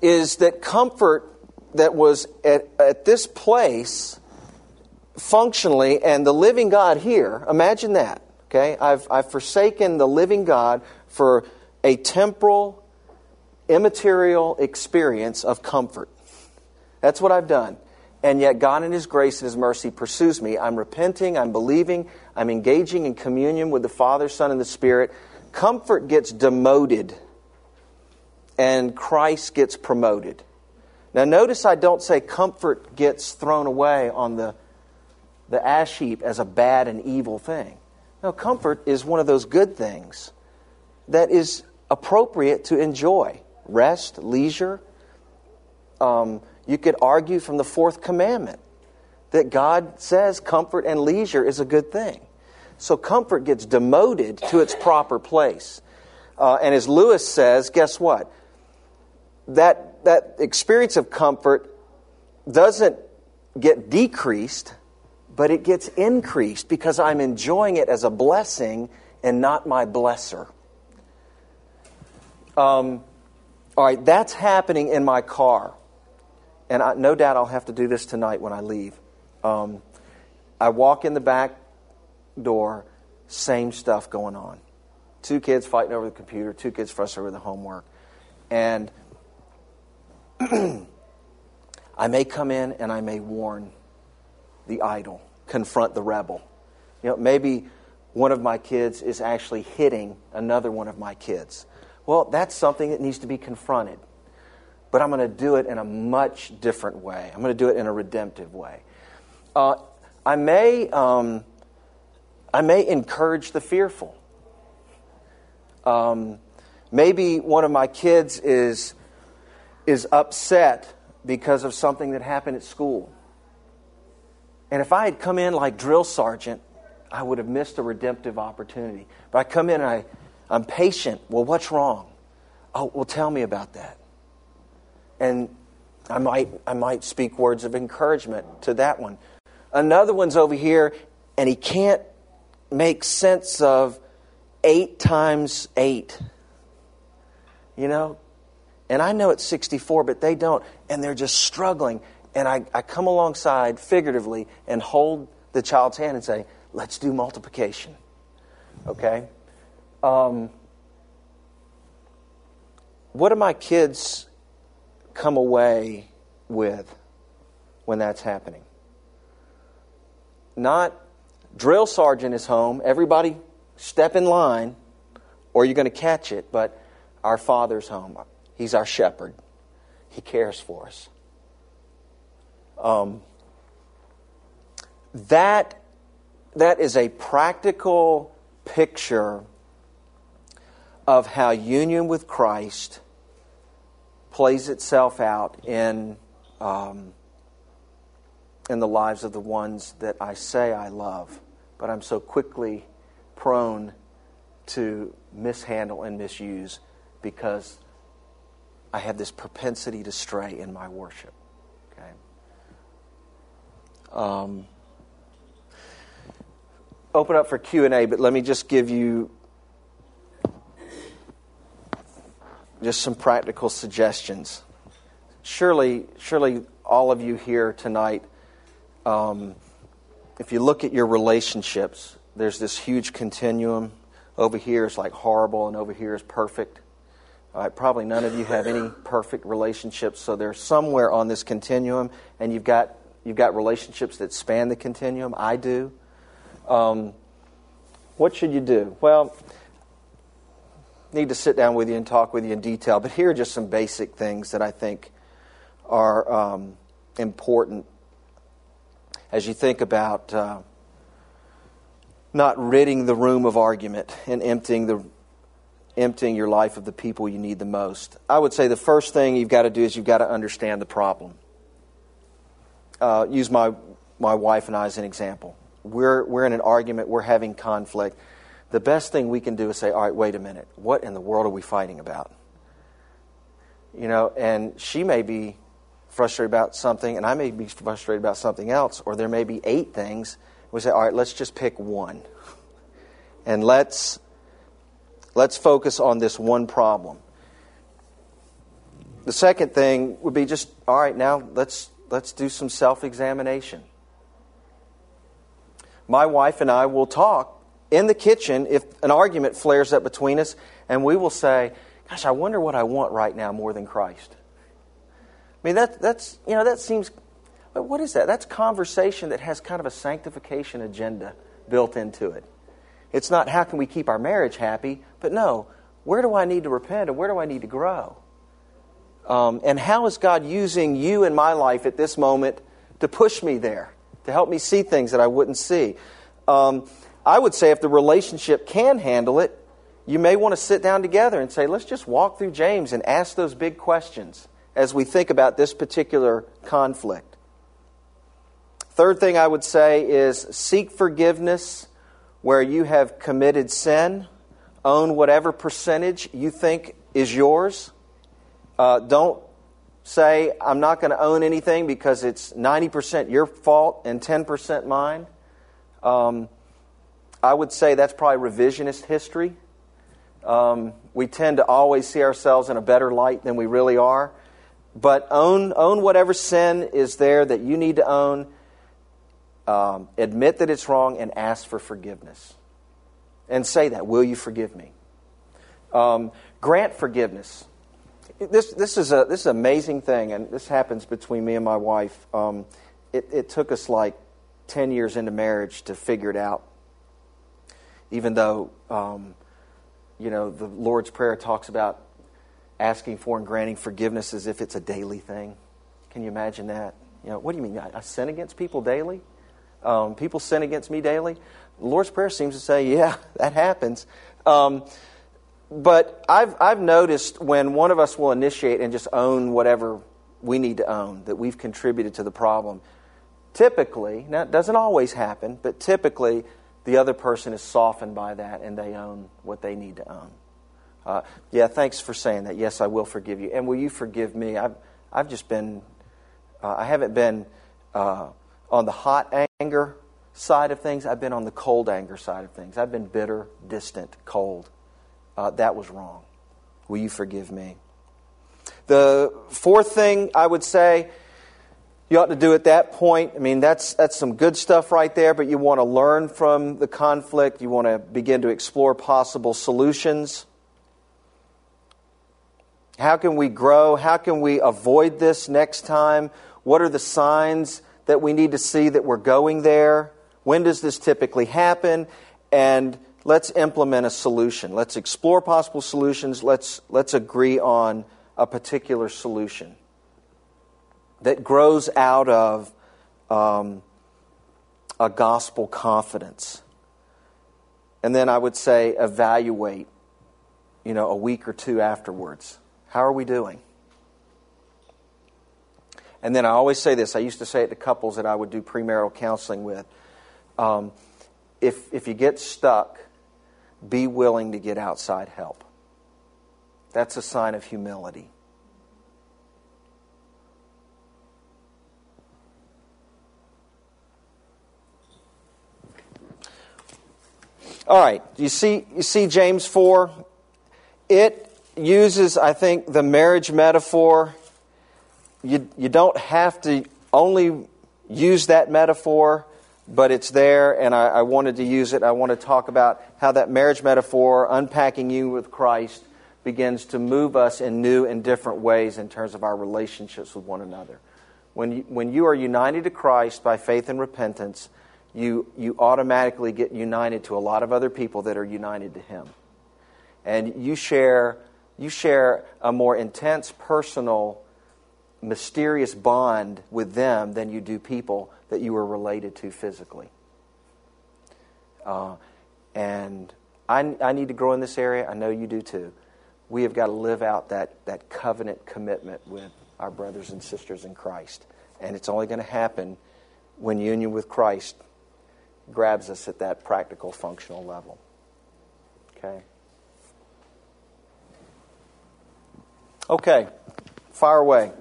is that comfort that was at, at this place functionally and the living God here, imagine that, okay? I've, I've forsaken the living God for a temporal, immaterial experience of comfort. That's what I've done. And yet, God, in His grace and His mercy, pursues me. I'm repenting, I'm believing, I'm engaging in communion with the Father, Son, and the Spirit. Comfort gets demoted, and Christ gets promoted. Now, notice I don't say comfort gets thrown away on the, the ash heap as a bad and evil thing. No, comfort is one of those good things that is appropriate to enjoy rest, leisure. Um, you could argue from the fourth commandment that God says comfort and leisure is a good thing. So comfort gets demoted to its proper place. Uh, and as Lewis says, guess what? That that experience of comfort doesn't get decreased, but it gets increased because I'm enjoying it as a blessing and not my blesser. Um, all right, that's happening in my car. And I, no doubt I'll have to do this tonight when I leave. Um, I walk in the back door, same stuff going on. Two kids fighting over the computer, two kids frustrated with the homework. And I may come in and I may warn the idle, confront the rebel. You know, maybe one of my kids is actually hitting another one of my kids. Well, that's something that needs to be confronted. But I'm going to do it in a much different way. I'm going to do it in a redemptive way. Uh, I may, um, I may encourage the fearful. Um, maybe one of my kids is is upset because of something that happened at school. And if I had come in like drill sergeant, I would have missed a redemptive opportunity. But I come in and I, I'm patient. Well, what's wrong? Oh, well, tell me about that. And I might, I might speak words of encouragement to that one. Another one's over here, and he can't make sense of eight times eight. You know, and I know it's 64, but they don't. And they're just struggling. And I, I come alongside figuratively and hold the child's hand and say, let's do multiplication. Okay? Um, what do my kids come away with when that's happening? Not drill sergeant is home, everybody step in line, or you're going to catch it, but our Father's home. He's our shepherd. He cares for us. Um, that, that is a practical picture of how union with Christ plays itself out in, um, in the lives of the ones that I say I love, but I'm so quickly prone to mishandle and misuse because I have this propensity to stray in my worship. Okay. Um, open up for Q and A, but let me just give you just some practical suggestions. Surely, surely, all of you here tonight, um, if you look at your relationships, there's this huge continuum. Over here is like horrible, and over here is perfect. Probably none of you have any perfect relationships, so they're somewhere on this continuum, and you've got you've got relationships that span the continuum. I do. Um, what should you do? Well, need to sit down with you and talk with you in detail, but here are just some basic things that I think are um, important as you think about uh, not ridding the room of argument and emptying the emptying your life of the people you need the most. I would say the first thing you've got to do is you've got to understand the problem. Uh, use my, my wife and I as an example. We're, we're in an argument, we're having conflict. The best thing we can do is say, all right, wait a minute. What in the world are we fighting about? You know, and she may be frustrated about something, and I may be frustrated about something else, or there may be eight things. We say, all right, let's just pick one. And let's Let's focus on this one problem. The second thing would be just all right, now let's let's do some self-examination. My wife and I will talk in the kitchen if an argument flares up between us and we will say, "Gosh, I wonder what I want right now more than Christ." I mean, that, that's, you know, that seems, what is that? That's conversation that has kind of a sanctification agenda built into it. It's not how can we keep our marriage happy, but no, where do I need to repent and where do I need to grow? Um, and how is God using you in my life at this moment to push me there, to help me see things that I wouldn't see? Um, I would say if the relationship can handle it, you may want to sit down together and say, let's just walk through James and ask those big questions as we think about this particular conflict. Third thing I would say is seek forgiveness where you have committed sin, own whatever percentage you think is yours. Uh, don't say, I'm not going to own anything because it's 90% your fault and 10% mine. Um, I would say that's probably revisionist history. Um, we tend to always see ourselves in a better light than we really are. But own, own whatever sin is there that you need to own um, admit that it's wrong and ask for forgiveness. And say that, will you forgive me? Um, grant forgiveness. this, this, is a, this is an amazing thing, and this happens between me and my wife. Um, it, it took us like 10 years into marriage to figure it out, even though, um, you know, the Lord's Prayer talks about asking for and granting forgiveness as if it's a daily thing. Can you imagine that? You know, what do you mean? I, I sin against people daily? Um, people sin against me daily? The Lord's Prayer seems to say, yeah, that happens. Um, but I've, I've noticed when one of us will initiate and just own whatever we need to own, that we've contributed to the problem, typically, now it doesn't always happen, but typically the other person is softened by that and they own what they need to own. Uh, yeah, thanks for saying that. Yes, I will forgive you. And will you forgive me? I've, I've just been, uh, I haven't been uh, on the hot anger side of things, I've been on the cold anger side of things. I've been bitter, distant, cold. Uh, that was wrong. Will you forgive me? The fourth thing I would say you ought to do at that point, I mean, that's, that's some good stuff right there, but you want to learn from the conflict. You want to begin to explore possible solutions. How can we grow? How can we avoid this next time? What are the signs that we need to see that we're going there? When does this typically happen? And let's implement a solution. Let's explore possible solutions. Let's, let's agree on a particular solution that grows out of um, a gospel confidence. And then I would say evaluate, you know, a week or two afterwards. How are we doing? And then I always say this I used to say it to couples that I would do premarital counseling with. Um, if, if you get stuck, be willing to get outside help. That's a sign of humility. All right, you see, you see James 4? It uses, I think, the marriage metaphor. You, you don't have to only use that metaphor but it's there, and I, I, wanted to use it. I want to talk about how that marriage metaphor, unpacking you with Christ, begins to move us in new and different ways in terms of our relationships with one another. When you, when you are united to Christ by faith and repentance, you, you automatically get united to a lot of other people that are united to Him. And you share, you share a more intense, personal, mysterious bond with them than you do people that you are related to physically. Uh, and I, I need to grow in this area. I know you do too. We have got to live out that, that covenant commitment with our brothers and sisters in Christ. And it's only going to happen when union with Christ grabs us at that practical, functional level. Okay? Okay, fire away.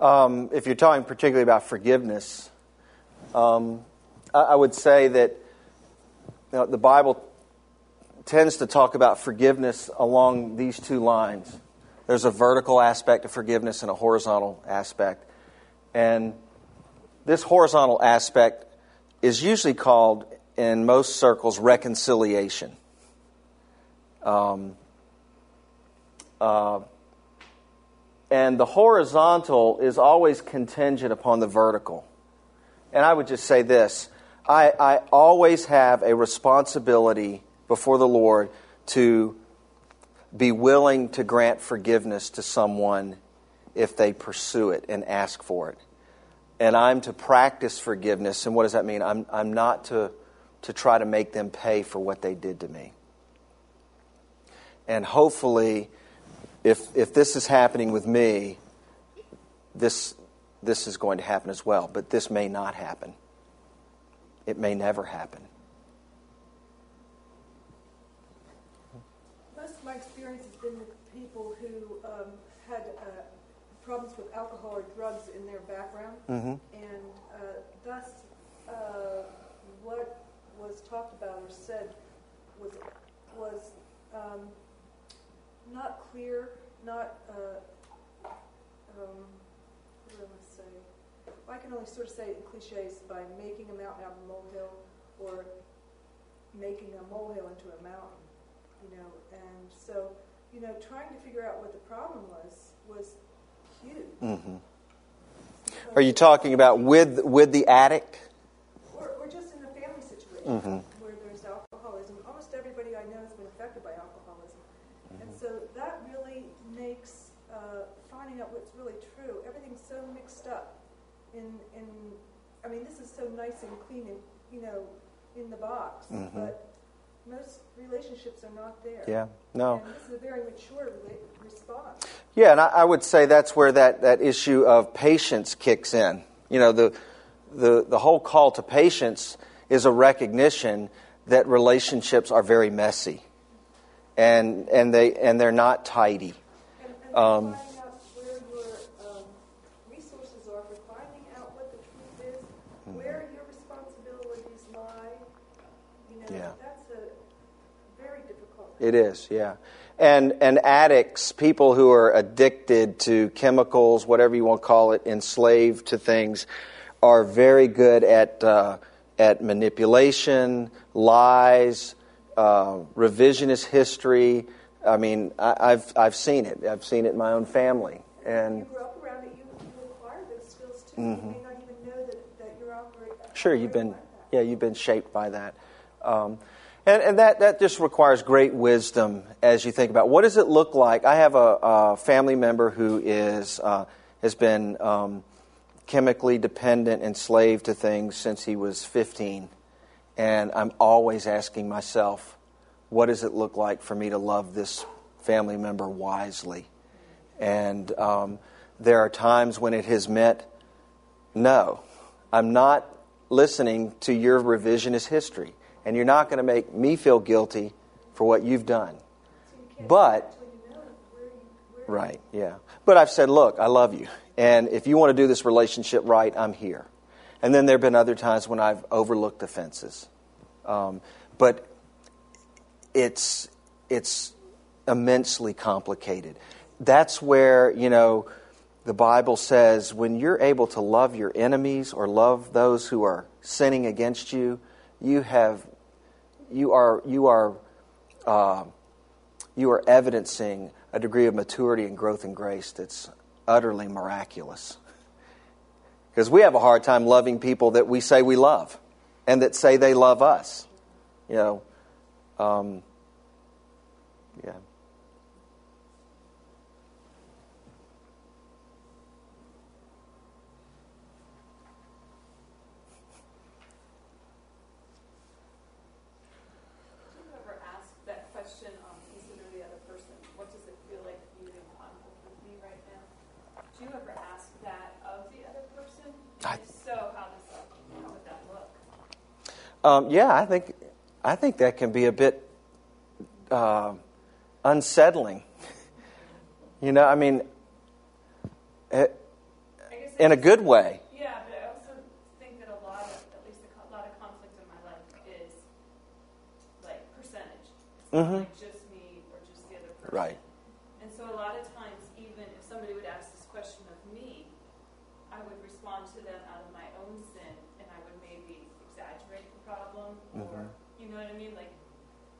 Um, if you're talking particularly about forgiveness, um, I, I, would say that you know, the Bible tends to talk about forgiveness along these two lines. There's a vertical aspect of forgiveness and a horizontal aspect. And this horizontal aspect is usually called, in most circles, reconciliation. Um, uh, and the horizontal is always contingent upon the vertical. And I would just say this I, I always have a responsibility before the Lord to be willing to grant forgiveness to someone if they pursue it and ask for it. And I'm to practice forgiveness. And what does that mean? I'm, I'm not to, to try to make them pay for what they did to me. And hopefully, if, if this is happening with me, this, this is going to happen as well, but this may not happen. It may never happen. Most of my experience has been with people who um, had uh, problems with alcohol or drugs in their background, Mm-hmm. and uh, thus uh, what was talked about or said was was um, not clear, not. Uh, um, what do I want to say? I can only sort of say in cliches by making a mountain out of a molehill, or making a molehill into a mountain. You know, and so you know, trying to figure out what the problem was was huge. Mm-hmm. Are you talking about with with the addict? Or, or just in a family situation Mhm. where there's alcoholism. Almost everybody I know has been affected by alcoholism. And Mm-hmm. so that really makes uh, finding out what's really true. Everything's so mixed up. In, in, I mean, this is so nice and clean and, you know, in the box. Mhm. But most relationships are not there. Yeah. No. And this is a very mature rela- response. Yeah, and I, I would say that's where that, that issue of patience kicks in. You know, the, the, the whole call to patience is a recognition that relationships are very messy and, and, they, and they're not tidy. Um, where your resources are for finding out what the truth is, where your responsibilities lie. Yeah. that's a very difficult. It is, yeah. And, and addicts, people who are addicted to chemicals, whatever you want to call it, enslaved to things, are very good at, uh, at manipulation, lies, uh, revisionist history. I mean, I, I've, I've seen it. I've seen it in my own family. You And grew up around it, you, you acquire those skills too. You may not even know that, that you're operating. Mm-hmm. Sure, you've been yeah, you've been shaped by that, um, and and that that just requires great wisdom as you think about what does it look like. I have a, a family member who is uh, has been um, chemically dependent, and enslaved to things since he was 15, and I'm always asking myself, what does it look like for me to love this family member wisely? And um, there are times when it has meant no, I'm not listening to your revisionist history. And you're not going to make me feel guilty for what you've done. But, right, yeah. But I've said, look, I love you. And if you want to do this relationship right, I'm here. And then there have been other times when I've overlooked offenses. Um, but it's, it's immensely complicated. That's where, you know, the Bible says when you're able to love your enemies or love those who are sinning against you, you have, you are, you are, uh, you are evidencing a degree of maturity and growth and grace that's utterly miraculous. Because we have a hard time loving people that we say we love and that say they love us. You know, um, yeah. Do you ever ask that question, um, consider the other person, what does it feel like for you in conflict with me right now? Do you ever ask that of the other person? I- If so, how does, how would that look? Um, yeah, I think I think that can be a bit uh, unsettling. you know, I mean, eh, I in a good way. Yeah, but I also think that a lot of, at least a lot of conflict in my life is like percentage. It's Mhm. like just me or just the other person. Right. And so a lot of times, even if somebody would ask this question of me, I would respond to them out of my own sin, and I would maybe exaggerate the problem, or Mhm. you know what I mean? Like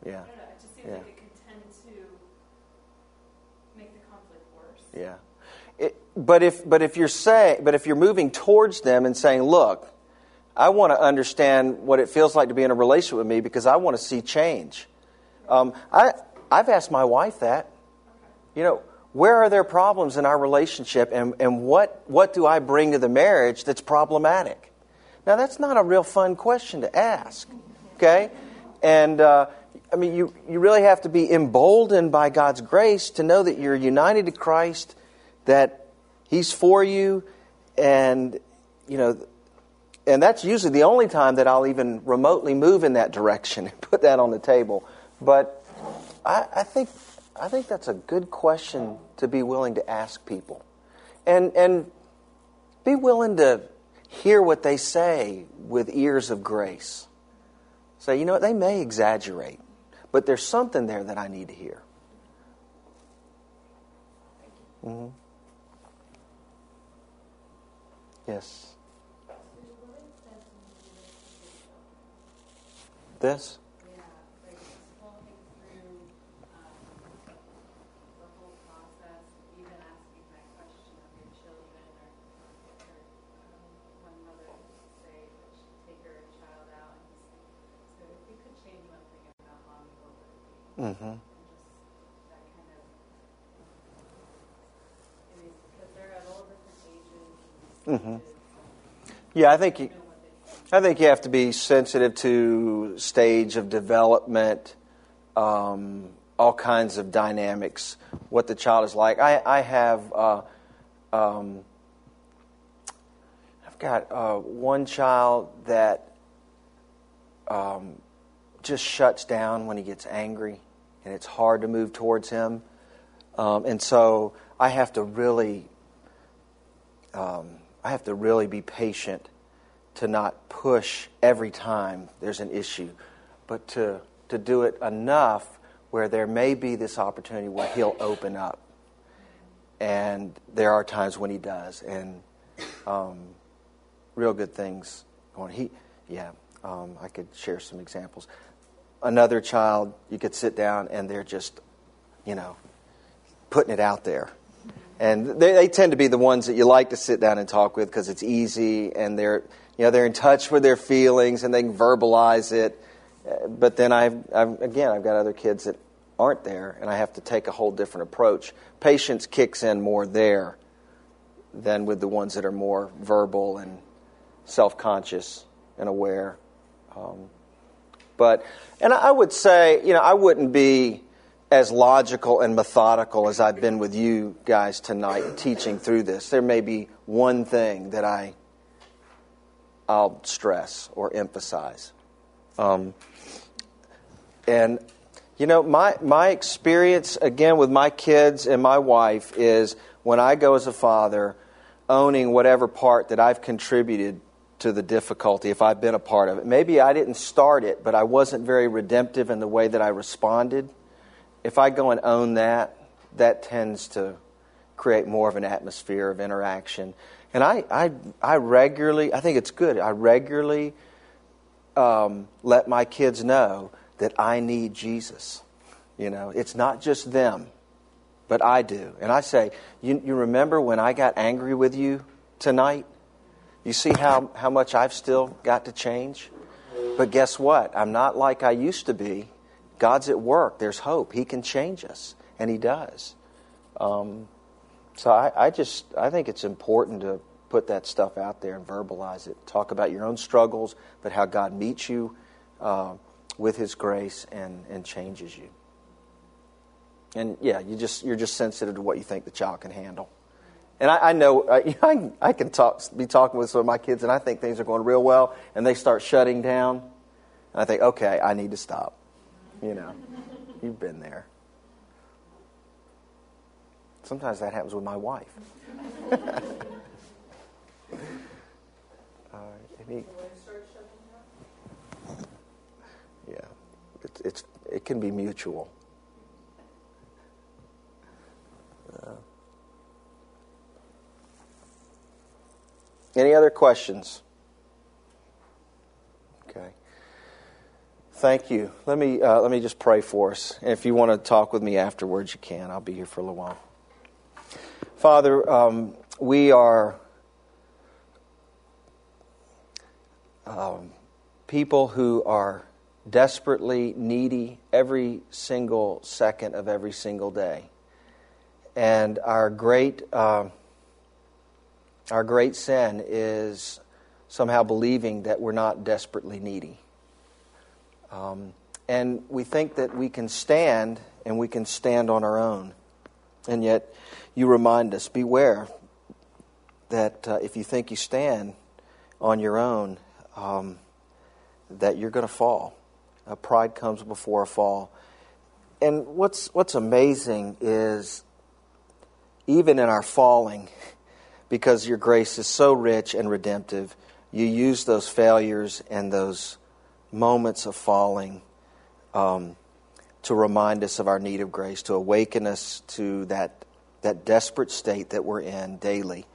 Yeah, I don't know. It just seems Yeah. like it can tend to make the conflict worse. yeah. It, but if but if you're saying but if you're moving towards them and saying, look, I want to understand what it feels like to be in a relationship with me because I want to see change. Um, I I've asked my wife that. You know, where are there problems in our relationship and, and what, what do I bring to the marriage that's problematic? Now, that's not a real fun question to ask, okay? And, uh, I mean, you, you really have to be emboldened by God's grace to know that you're united to Christ, that He's for you, and you know, and that's usually the only time that I'll even remotely move in that direction and put that on the table. But I, I think I think that's a good question to be willing to ask people, and and be willing to hear what they say with ears of grace. Say, you know what, they may exaggerate, but there's something there that I need to hear. Mm-hmm. Yes. This? Mm-hmm. Mm-hmm. Yeah, I think you, I think you have to be sensitive to stage of development, um, all kinds of dynamics, what the child is like. I, I have, uh, um, I've got uh, one child that um, just shuts down when he gets angry and it's hard to move towards Him. Um, and so I have to really, um, I have to really be patient to not push every time there's an issue, but to to do it enough where there may be this opportunity where He'll open up. And there are times when He does, and um, real good things going. He, yeah, um, I could share some examples another child, you could sit down and they're just, you know, putting it out there. And they, they tend to be the ones that you like to sit down and talk with because it's easy and they're, you know, they're in touch with their feelings and they can verbalize it. But then I've, I've again, I've got other kids that aren't there and I have to take a whole different approach. Patience kicks in more there than with the ones that are more verbal and self conscious and aware. Um, but, and I would say, you know, I wouldn't be as logical and methodical as I've been with you guys tonight teaching through this. There may be one thing that I, I'll stress or emphasize. Um, and, you know, my, my experience, again, with my kids and my wife is when I go as a father, owning whatever part that I've contributed to the difficulty if I've been a part of it. Maybe I didn't start it, but I wasn't very redemptive in the way that I responded. If I go and own that, that tends to create more of an atmosphere of interaction. And I, I, I regularly, I think it's good, I regularly um, let my kids know that I need Jesus. You know, it's not just them, but I do. And I say, you, you remember when I got angry with you tonight? You see how, how much I've still got to change? But guess what? I'm not like I used to be. God's at work. There's hope. He can change us, and He does. Um, so I, I just I think it's important to put that stuff out there and verbalize it. Talk about your own struggles, but how God meets you uh, with His grace and, and changes you. And yeah, you just you're just sensitive to what you think the child can handle. And I, I know I, I can talk, be talking with some of my kids, and I think things are going real well, and they start shutting down. And I think, okay, I need to stop. You know, you've been there. Sometimes that happens with my wife. uh, he, yeah, it's, it's, it can be mutual. Any other questions? Okay. Thank you. Let me uh, let me just pray for us. And if you want to talk with me afterwards, you can. I'll be here for a little while. Father, um, we are um, people who are desperately needy every single second of every single day, and our great. Uh, our great sin is somehow believing that we're not desperately needy. Um, and we think that we can stand and we can stand on our own. And yet, you remind us beware. that uh, if you think you stand on your own, um, that you're going to fall. Uh, pride comes before a fall. And what's, what's amazing is even in our falling, because your grace is so rich and redemptive, you use those failures and those moments of falling um, to remind us of our need of grace, to awaken us to that, that desperate state that we're in daily.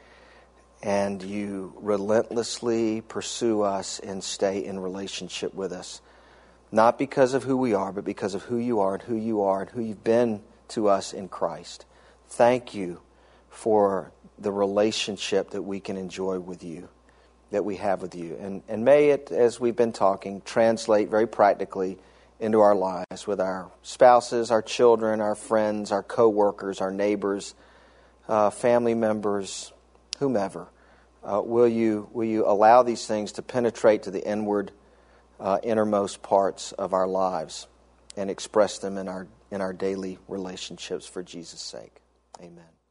And you relentlessly pursue us and stay in relationship with us. Not because of who we are, but because of who you are and who you are and who you've been to us in Christ. Thank you for the relationship that we can enjoy with you, that we have with you. And, and may it, as we've been talking, translate very practically into our lives with our spouses, our children, our friends, our co-workers, our neighbors, uh, family members, whomever. Uh, will you will you allow these things to penetrate to the inward, uh, innermost parts of our lives, and express them in our in our daily relationships for Jesus' sake? Amen.